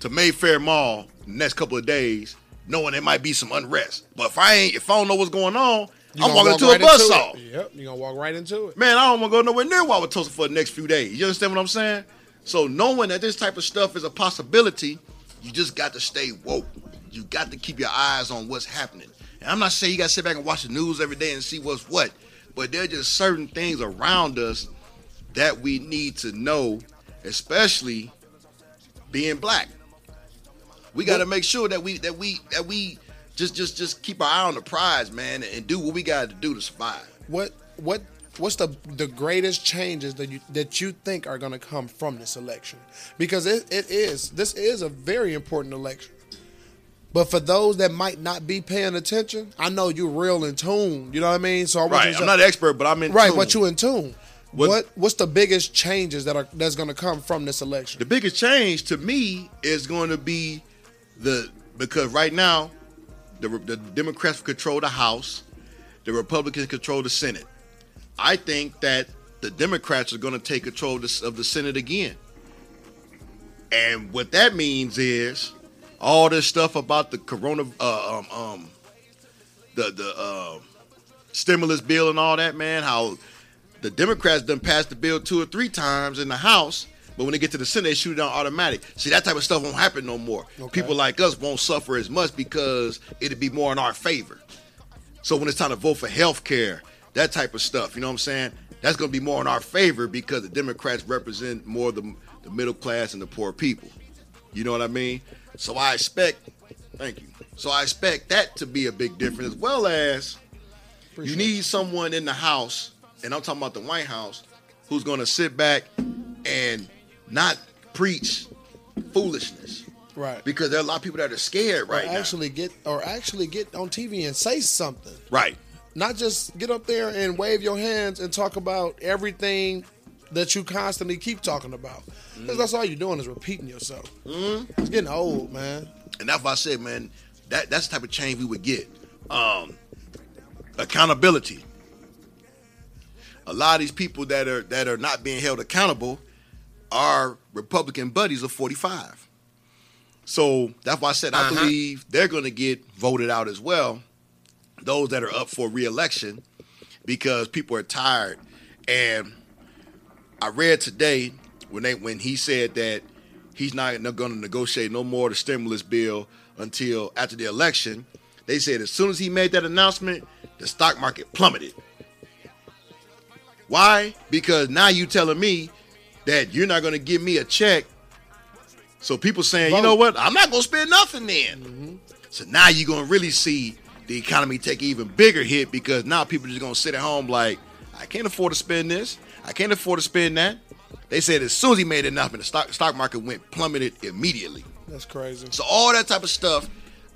to Mayfair Mall the next couple of days, knowing there might be some unrest? But if I ain't, if I don't know what's going on, You I'm walking walk into right a bus it. saw. Yep, you're gonna walk right into it. Man, I don't want to go nowhere near Wauwatosa for the next few days. You understand what I'm saying? So knowing that this type of stuff is a possibility, you just got to stay woke. You got to keep your eyes on what's happening. And I'm not saying you got to sit back and watch the news every day and see what's what. but there are just certain things around us that we need to know, especially being black. We got to make sure that we that we that we just just just keep our eye on the prize, man, and do what we got to do to survive. What what what's the the greatest changes that you that you think are going to come from this election? Because it, it is this is a very important election. But for those that might not be paying attention, I know you're real in tune. You know what I mean? So I right, to, I'm not an expert, but I'm in right, tune. but you in tune. What- What, what's the biggest changes that are that's going to come from this election? The biggest change to me is going to be the because right now the the Democrats control the House, the Republicans control the Senate. I think that the Democrats are going to take control of the, of the Senate again, and what that means is all this stuff about the corona, uh, um, um, the the uh, stimulus bill and all that, man. How the Democrats done passed the bill two or three times in the House, but when they get to the Senate, they shoot it down automatic. See, that type of stuff won't happen no more. People like us won't suffer as much because it'll be more in our favor. So when it's time to vote for health care, that type of stuff, you know what I'm saying? That's going to be more in our favor because the Democrats represent more the, the middle class and the poor people. You know what I mean? So I expect, thank you. So I expect that to be a big difference, as well as you need someone in the House, and I'm talking about the White House, who's going to sit back and not preach foolishness right. because there are a lot of people that are scared right or now. actually get or actually get on TV and say something. right. Not just get up there and wave your hands and talk about everything that you constantly keep talking about. Because that's all you're doing is repeating yourself. Mm-hmm. It's getting old, man. And that's why I said, man, that that's the type of change we would get. Um, accountability. A lot of these people that are that are not being held accountable are Republican buddies of 45. So that's why I said I Uh-huh. believe they're going to get voted out as well. Those that are up for reelection because people are tired. And I read today when they when he said that he's not going to negotiate no more the stimulus bill until after the election. They said as soon as he made that announcement, the stock market plummeted. Why? Because now you telling me that you're not going to give me a check. So people saying, you know what? I'm not going to spend nothing then. Mm-hmm. So now you're going to really see the economy take an even bigger hit because now people are just going to sit at home like, I can't afford to spend this. I can't afford to spend that. They said as soon as he made the announcement, the stock, stock market went plummeted immediately. That's crazy. So all that type of stuff,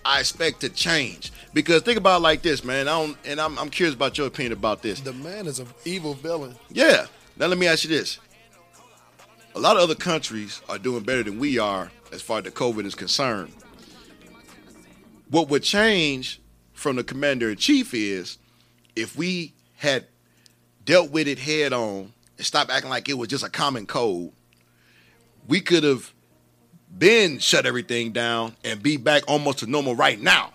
I expect to change. Because think about it like this, man. I don't, and I'm, I'm curious about your opinion about this. The man is an evil villain. Yeah. Now let me ask you this. A lot of other countries are doing better than we are as far as the COVID is concerned. What would change from the commander in chief is if we had dealt with it head on and stopped acting like it was just a common cold, we could have been shut everything down and be back almost to normal right now.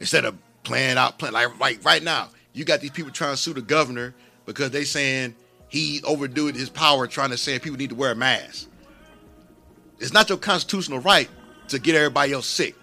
Instead of playing out, playing like right right now, you got these people trying to sue the governor because they saying he overdoing his power, trying to say people need to wear a mask. It's not your constitutional right to get everybody else sick.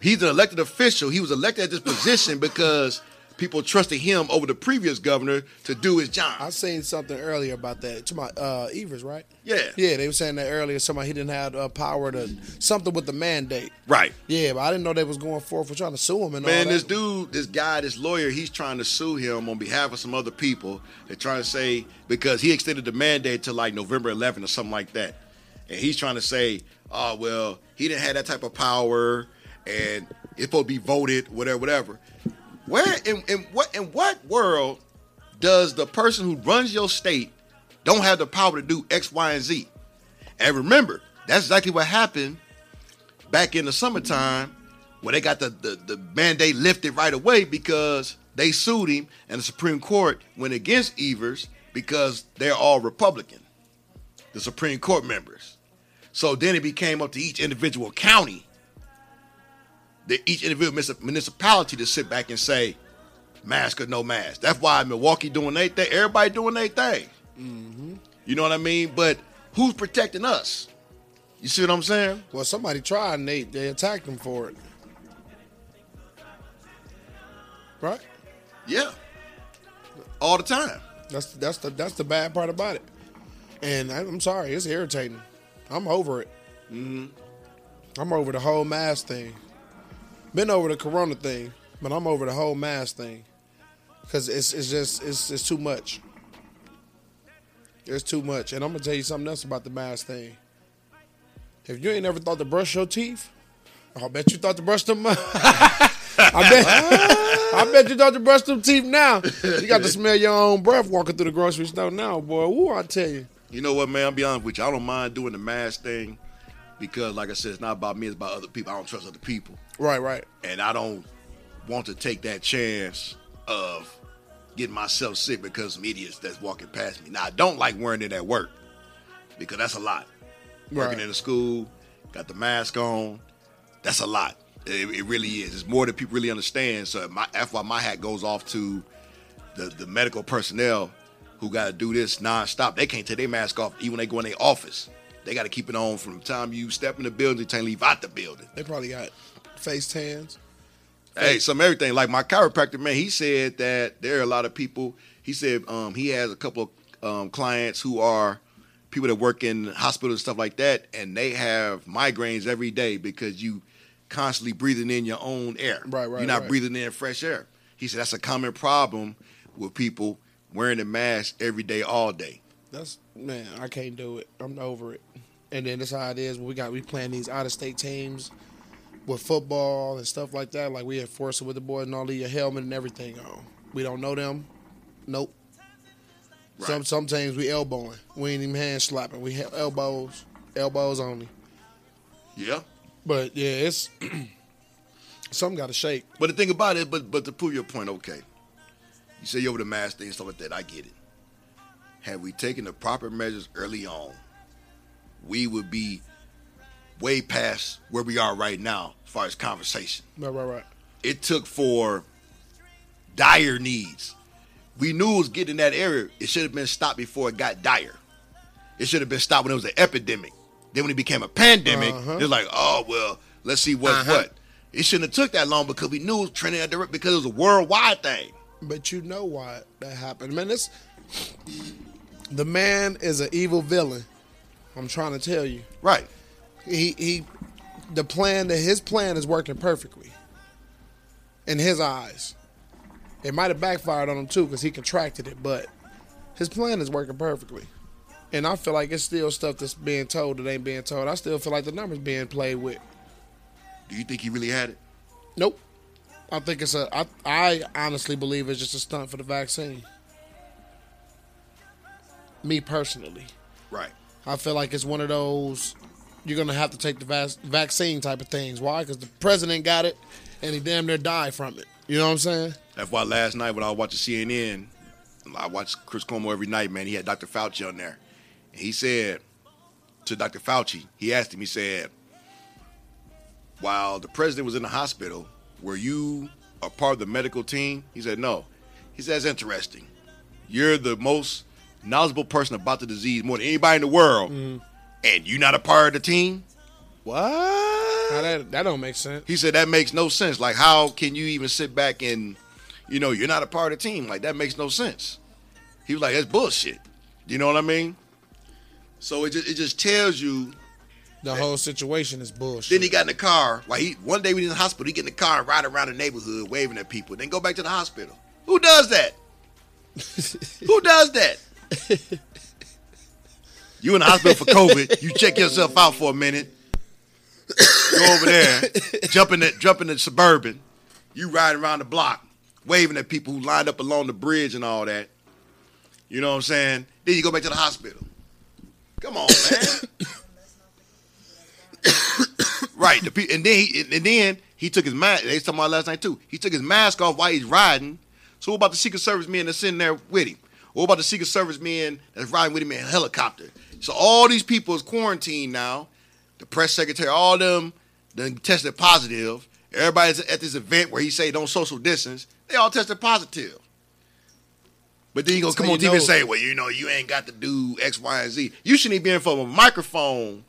He's an elected official. He was elected at this position because people trusted him over the previous governor to do his job. I seen something earlier about that. To my uh, Evers, right? Yeah. Yeah, they were saying that earlier. Somebody he didn't have uh, power to something with the mandate. Right. Yeah, but I didn't know they was going forth for trying to sue him and all Man, this dude, this guy, this lawyer, he's trying to sue him on behalf of some other people. They're trying to say because he extended the mandate to like November 11th or something like that, and he's trying to say, oh well, he didn't have that type of power, and it's supposed to be voted, whatever, whatever. Where in, in what in what world does the person who runs your state don't have the power to do X, Y, and Z? And remember, that's exactly what happened back in the summertime when they got the, the, the mandate lifted right away because they sued him and the Supreme Court went against Evers because they're all Republican, the Supreme Court members. So then it became up to each individual county, the, each individual municip- municipality to sit back and say, mask or no mask. That's why Milwaukee doing their thing, everybody doing their thing. You know what I mean? But who's protecting us? You see what I'm saying? well, somebody tried and they, they attacked him for it. Right? Yeah. All the time. That's that's the that's the bad part about it. And I, I'm sorry, it's irritating. I'm over it. Mm-hmm. I'm over the whole mask thing. Been over the corona thing, but I'm over the whole mask thing. Cause it's it's just it's it's too much. It's too much. And I'm gonna tell you something else about the mask thing. If you ain't ever thought to brush your teeth, I bet you thought to brush them. I bet. I bet you thought to brush them teeth now. You got to smell your own breath walking through the grocery store now, boy. Woo, I tell you. You know what, man? I'll be honest with you. I don't mind doing the mask thing because, like I said, it's not about me. It's about other people. I don't trust other people, Right, right. and I don't want to take that chance of getting myself sick because some idiots that's walking past me. Now, I don't like wearing it at work because that's a lot. Working in a school, got the mask on, that's a lot. It, it really is. It's more than people really understand. So my, that's why my hat goes off to the, the medical personnel who got to do this nonstop. They can't take their mask off even when they go in their office. They got to keep it on from the time you step in the building to leave out the building. They probably got face tans. Hey, some everything. Like my chiropractor man, he said that there are a lot of people. He said um, he has a couple of um, clients who are people that work in hospitals and stuff like that, and they have migraines every day because you constantly breathing in your own air. Right, right, You're not right. breathing in fresh air. He said that's a common problem with people wearing a mask every day, all day. That's man, I can't do it. I'm over it. And then that's how it is. We got we playing these out of state teams with football and stuff like that. Like we enforce it with the boys and all of your helmet and everything on. We don't know them. Nope. Some Right. some teams we elbowing. We ain't even hand slapping. We have elbows, elbows only. Yeah. But yeah, it's something got to shake. But the thing about it, but but to prove your point, okay. You say you're over the mask thing, and stuff like that. I get it. Had we taken the proper measures early on, we would be way past where we are right now as far as conversation. Right, right, right. It took for dire needs. We knew it was getting in that area. It should have been stopped before it got dire. It should have been stopped when it was an epidemic. Then when it became a pandemic, Uh-huh. it's like, oh well, let's see what's what. It shouldn't have took that long because we knew it was trending that direction because it was a worldwide thing. But you know why that happened, man. This the man is an evil villain. I'm trying to tell you. Right. He he, the plan that his plan is working perfectly. In his eyes, it might have backfired on him too because he contracted it, but his plan is working perfectly. And I feel like it's still stuff that's being told that ain't being told. I still feel like the numbers being played with. Do you think he really had it? Nope. I think it's a. I, I honestly believe it's just a stunt for the vaccine. Me personally, Right. I feel like it's one of those you're gonna have to take the vac- vaccine type of things. Why? Because the president got it, and he damn near died from it. You know what I'm saying? That's why last night when I was watching CNN, I watch Chris Cuomo every night, man. He had Dr. Fauci on there. And he said to Dr. Fauci, he asked him, he said, while the president was in the hospital, were you a part of the medical team? He said, no. He said, that's interesting. You're the most knowledgeable person about the disease more than anybody in the world, mm-hmm. and you're not a part of the team? What? Now that that don't make sense. He said that makes no sense. Like, how can you even sit back and, you know, you're not a part of the team? Like, that makes no sense. He was like, that's bullshit. You know what I mean? So it just it just tells you. The whole situation is bullshit. Then he got in the car. Like he one day we was in the hospital, he get in the car and ride around the neighborhood waving at people. Then go back to the hospital. Who does that? Who does that? You in the hospital for COVID. You check yourself out for a minute. Go over there, jump in the jump in the suburban. You riding around the block, waving at people who lined up along the bridge and all that. You know what I'm saying? Then you go back to the hospital. Come on, man. right. The pe- and then he and then he took his mask. They was talking about last night too. He took his mask off while he's riding. So what about the Secret Service men that's sitting there with him? What about the Secret Service men that's riding with him in a helicopter? So all these people is quarantined now. The press secretary, all them, then tested positive. Everybody's at this event where he say don't social distance. They all tested positive. But then you gonna come on TV know. and say, well, you know, you ain't got to do X, Y, and Z. You shouldn't even be in front of a microphone.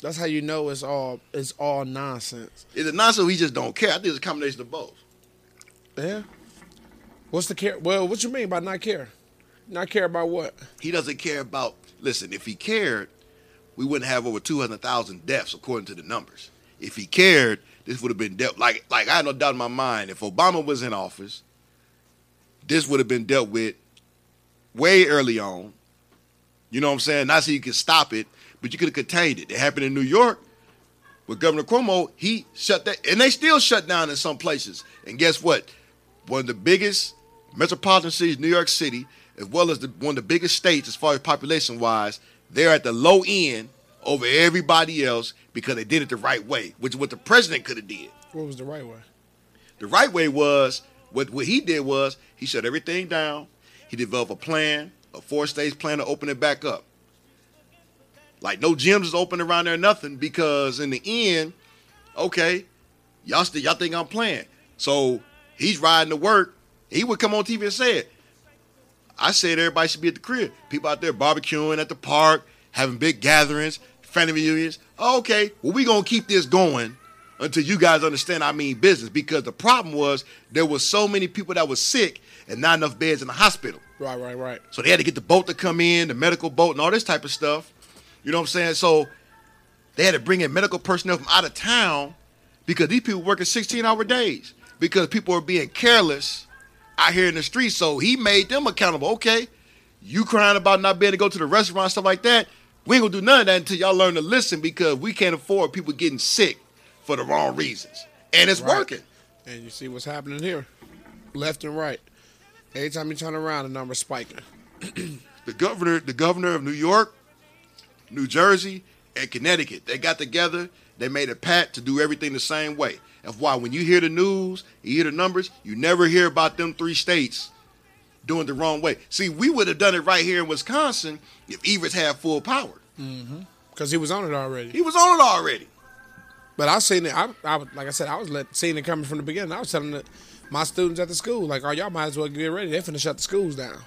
That's how you know it's all it's all nonsense. Is it nonsense? He just don't care. I think it's a combination of both. Yeah. What's the care? Well, what you mean by not care? Not care about what? He doesn't care about. Listen, if he cared, we wouldn't have over two hundred thousand deaths according to the numbers. If he cared, this would have been dealt like like I had no doubt in my mind. If Obama was in office, this would have been dealt with way early on. You know what I'm saying? Not so you could stop it, but you could have contained it. It happened in New York with Governor Cuomo. He shut that, and they still shut down in some places. And guess what? One of the biggest metropolitan cities, New York City, as well as the, one of the biggest states as far as population wise, they're at the low end over everybody else because they did it the right way, which is what the president could have did. What was the right way? The right way was what what he did was he shut everything down. He developed a plan, a four stage plan to open it back up. Like no gyms is open around there, nothing because in the end, okay, y'all still y'all think I'm playing. So he's riding to work. He would come on TV and say it. I said everybody should be at the crib. People out there barbecuing at the park, having big gatherings, family reunions. Okay, well we gonna keep this going until you guys understand I mean business because the problem was there was so many people that was sick and not enough beds in the hospital. Right, right, right. So they had to get the boat to come in, the medical boat, and all this type of stuff. You know what I'm saying? So they had to bring in medical personnel from out of town because these people working 16 hour days because people were being careless out here in the streets. So he made them accountable. Okay, you crying about not being able to go to the restaurant, stuff like that. We ain't gonna do none of that until y'all learn to listen because we can't afford people getting sick for the wrong reasons. And it's Right. working. And you see what's happening here, left and right. Every time you turn around, the number's spiking. the governor, the governor of New York, New Jersey, and Connecticut, they got together. They made a pact to do everything the same way. Why when you hear the news, you hear the numbers, you never hear about them three states doing the wrong way. See, we would have done it right here in Wisconsin if Evers had full power. Mm-hmm. Because he was on it already. He was on it already. But I seen it. I, I was- like I said, I was let, seeing it coming from the beginning. I was telling the, my students at the school, like, "Oh, y'all might as well get ready. They finna shut the schools down."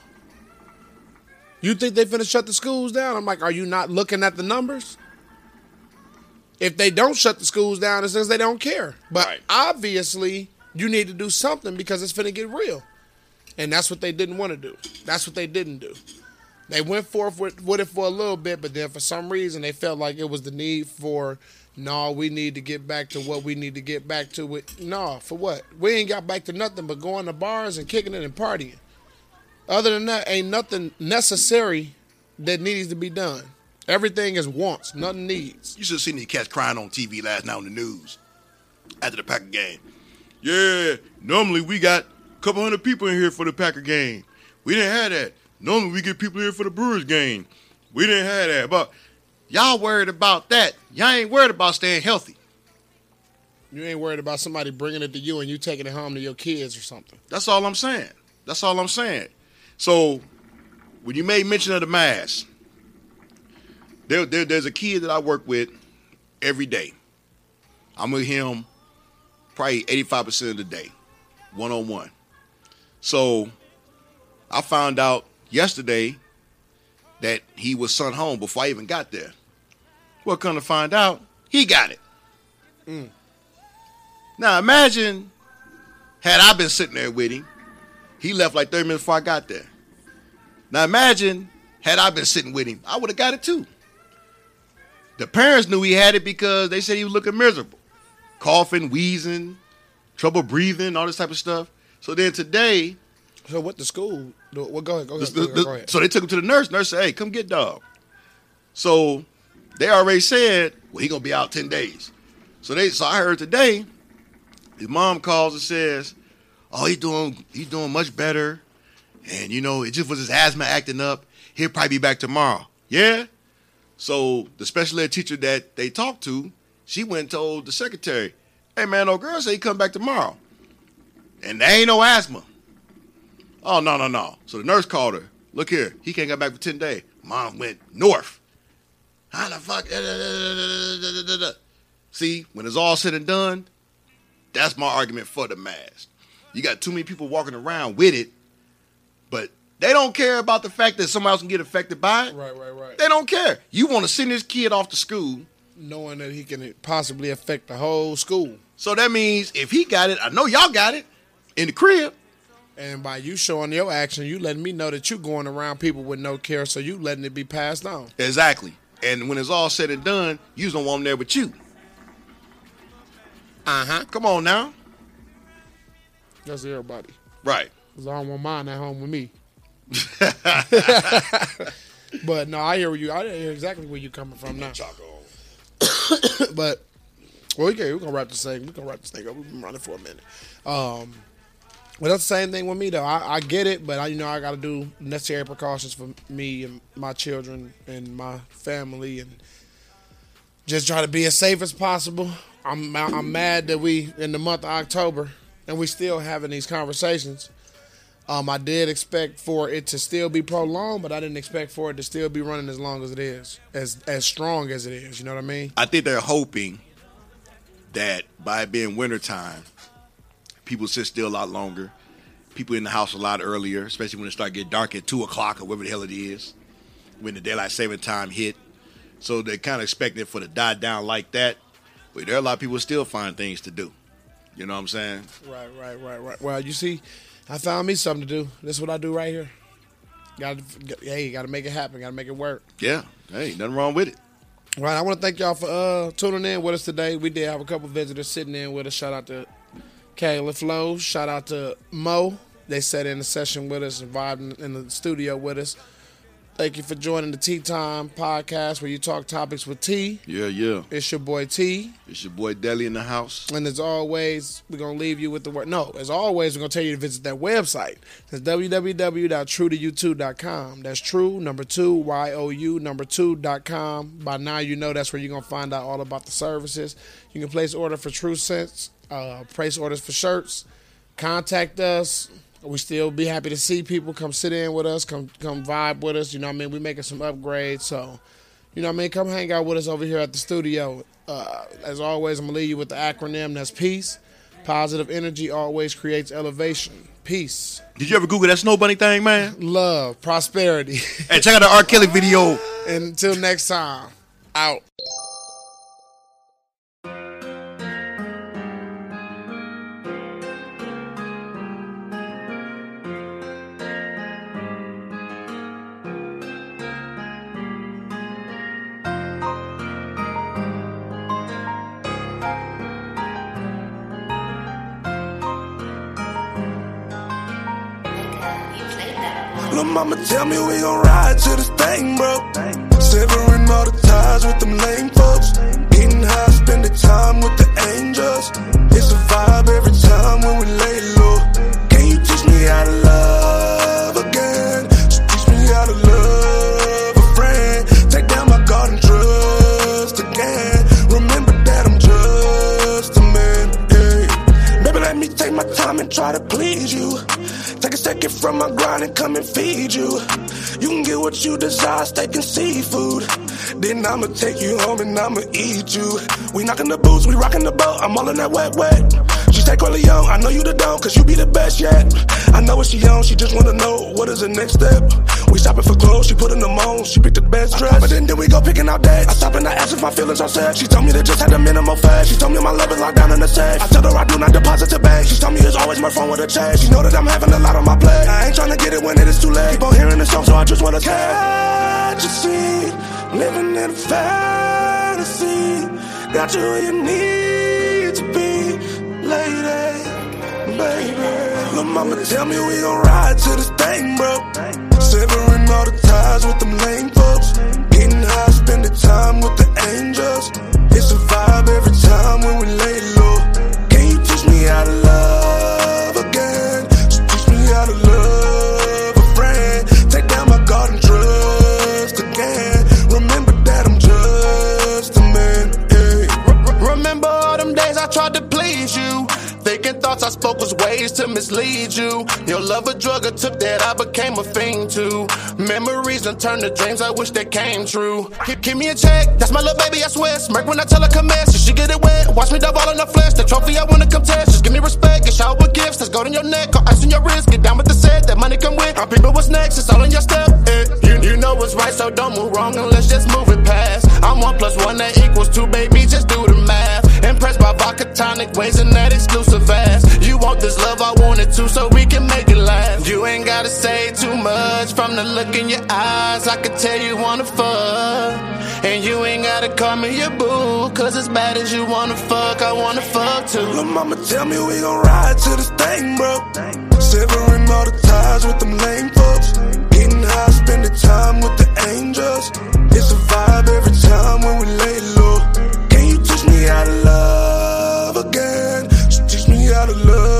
You think they finna shut the schools down? I'm like, are you not looking at the numbers? If they don't shut the schools down, it's because they don't care. But Right. obviously, you need to do something because it's going to get real. And that's what they didn't want to do. That's what they didn't do. They went forth with, with it for a little bit, but then for some reason they felt like it was the need for, no, we need to get back to what we need to get back to. With no, for what? We ain't got back to nothing but going to bars and kicking it and partying. Other than that, ain't nothing necessary that needs to be done. Everything is wants, nothing needs. You should have seen these cats crying on TV last night on the news after the Packer game. Yeah, normally we got a couple hundred people in here for the Packer game. We didn't have that. Normally we get people here for the Brewers game. We didn't have that. But y'all worried about that. Y'all ain't worried about staying healthy. You ain't worried about somebody bringing it to you and you taking it home to your kids or something. That's all I'm saying. That's all I'm saying. So when you made mention of the mask, there, there there's a kid that I work with every day. I'm with him probably 85% of the day, one on one. So I found out yesterday that he was sent home before I even got there. Well, come to find out, he got it. Mm. Now imagine had I been sitting there with him, he left like 30 minutes before I got there. Now imagine had I been sitting with him, I would have got it too. The parents knew he had it because they said he was looking miserable. Coughing, wheezing, trouble breathing, all this type of stuff. So then today, So what the school? Well, go ahead. Go ahead. the- the- go ahead. so they took him to the nurse. Nurse said, "Hey, come get dog." So they already said, "Well, he gonna be out ten days." So they, so I heard today, his mom calls and says, "Oh, he's doing, he's doing much better, and you know, it just was his asthma acting up. He'll probably be back tomorrow." Yeah. So the special ed teacher that they talked to, she went and told the secretary, "Hey man, old girl say he come back tomorrow, and there ain't no asthma." Oh no no no! So the nurse called her. Look here, he can't get back for ten days. Mom went north. How the fuck? See, when it's all said and done, that's my argument for the mask. You got too many people walking around with it, but they don't care about the fact that somebody else can get affected by it. Right, right, right. They don't care. You want to send this kid off to school, Knowing that he can possibly affect the whole school. so that means if he got it, I know y'all got it in the crib. And by you showing your action, you letting me know that you going around people with no care, so you letting it be passed on. Exactly. And when it's all said and done, you don't want them there with you. Uh huh. Come on now. That's everybody. Right. Cause I don't want mine at home with me. but no, I hear you. I didn't hear exactly where you're coming from now. but well, okay, we're gonna wrap this thing. We're gonna wrap this thing up. We've been running for a minute. Um, but that's the same thing with me though. I, I get it, but I, you know I got to do necessary precautions for me and my children and my family, and just try to be as safe as possible. I'm I'm mad that we in the month of October and we still having these conversations. Um, I did expect for it to still be prolonged, but I didn't expect for it to still be running as long as it is, as as strong as it is. You know what I mean? I think they're hoping that by it being wintertime, people sit still a lot longer. People in the house a lot earlier, especially when it start getting dark at two o'clock or whatever the hell it is, when the daylight saving time hit. So they're kind of expecting it for to die down like that. But there are a lot of people still find things to do. You know what I'm saying? Right, right, right, right. Well, you see, I found me something to do. This is what I do right here. Got hey, got to make it happen. Got to make it work. Yeah. Hey, nothing wrong with it. Right. I want to thank y'all for uh, tuning in with us today. We did have a couple visitors sitting in with us. Shout out to Kayla Flo. Shout out to Mo. They sat in the session with us and vibed in the studio with us. Thank you for joining the Tea Time podcast where you talk topics with T. Yeah, yeah. It's your boy T. It's your boy Deli in the house. And as always, we're going to leave you with the word. No, as always, we're going to tell you to visit that website. That's www.truetoyou2.com. That's true, number two, Y O U, number two.com. By now, you know that's where you're going to find out all about the services. You can place order for True Sense, uh, place orders for shirts. Contact us. We still be happy to see people come sit in with us, come come vibe with us. You know what I mean? We making some upgrades, so you know what I mean. Come hang out with us over here at the studio. Uh, as always, I'm gonna leave you with the acronym. That's peace. Positive energy always creates elevation. Peace, Did you ever Google that snow bunny thing, man? love, prosperity. Hey, check out the R. Kelly video. until next time, out. Tell me we gon' ride to this thing, bro. Severing all the ties with them lame folks. Getting high, spending time with the angels. It's a vibe every time when we lay from my grind and come and feed you. You can get what you desire, steak and seafood. Then I'ma take you home and I'ma eat you. We knocking the boots, we rocking the boat. I'm all in that wet, wet. She say Corleone, I know you the don't, cause you be the best yet. I know what she on, she just wanna know what is the next step. We shopping for clothes, she putting them on, she picked the best dress. But then, then we go picking out dates. I stop and I ask if my feelings are set. She told me to just have the minimal fat. She told me my love is locked down in the safe. I tell her I do not deposit to bank. She told me it's always my phone with a check. She know that I'm having a lot on my plate. I ain't tryna get it when it is too late. Keep on hearing the song, so I just wanna catch a seat. Living in a fantasy. Got you where you need to be, lady, baby. Lil' mama tell me we gon' ride to this thing, bro. Severing all the ties with them lame folks. Getting high, spending time with the angels. It's a vibe every time when we lay low. Can you teach me how to love again? So teach me how to love a friend. Take down my garden trust again. Remember that I'm just a man. Yeah. Remember all them days I tried to please you. Thinking thoughts I spoke was ways to mislead you. Your love a drug or took that I became a. Turned to dreams I wish they came true. Keep, keep me in check, that's my little baby, I swear. Smirk when I tell her come here, she get it wet. Watch me dive all in the flesh, the trophy I wanna contest. Just give me respect and shower with gifts. That's gold in your neck, or ice on your wrist. Get down with the set, that money come with. Our people what's next, it's all in your step. Eh, you, you know what's right, so don't move wrong and let's just move it past. I'm one plus one that equals two, baby, just do the math. Impressed by vodka tonic ways and that exclusive ass. You want this love, I want it too, so we can make it last. You ain't gotta say too much from the look in your eyes. I can tell you wanna fuck. And you ain't gotta call me your boo, cause as bad as you wanna fuck, I wanna fuck too. Lil' mama tell me we gon' ride to this thing, bro. Severing all the ties with them lame folks. Getting high, spending time with the angels. It's a vibe every time when we lay low. Can you teach me how to love love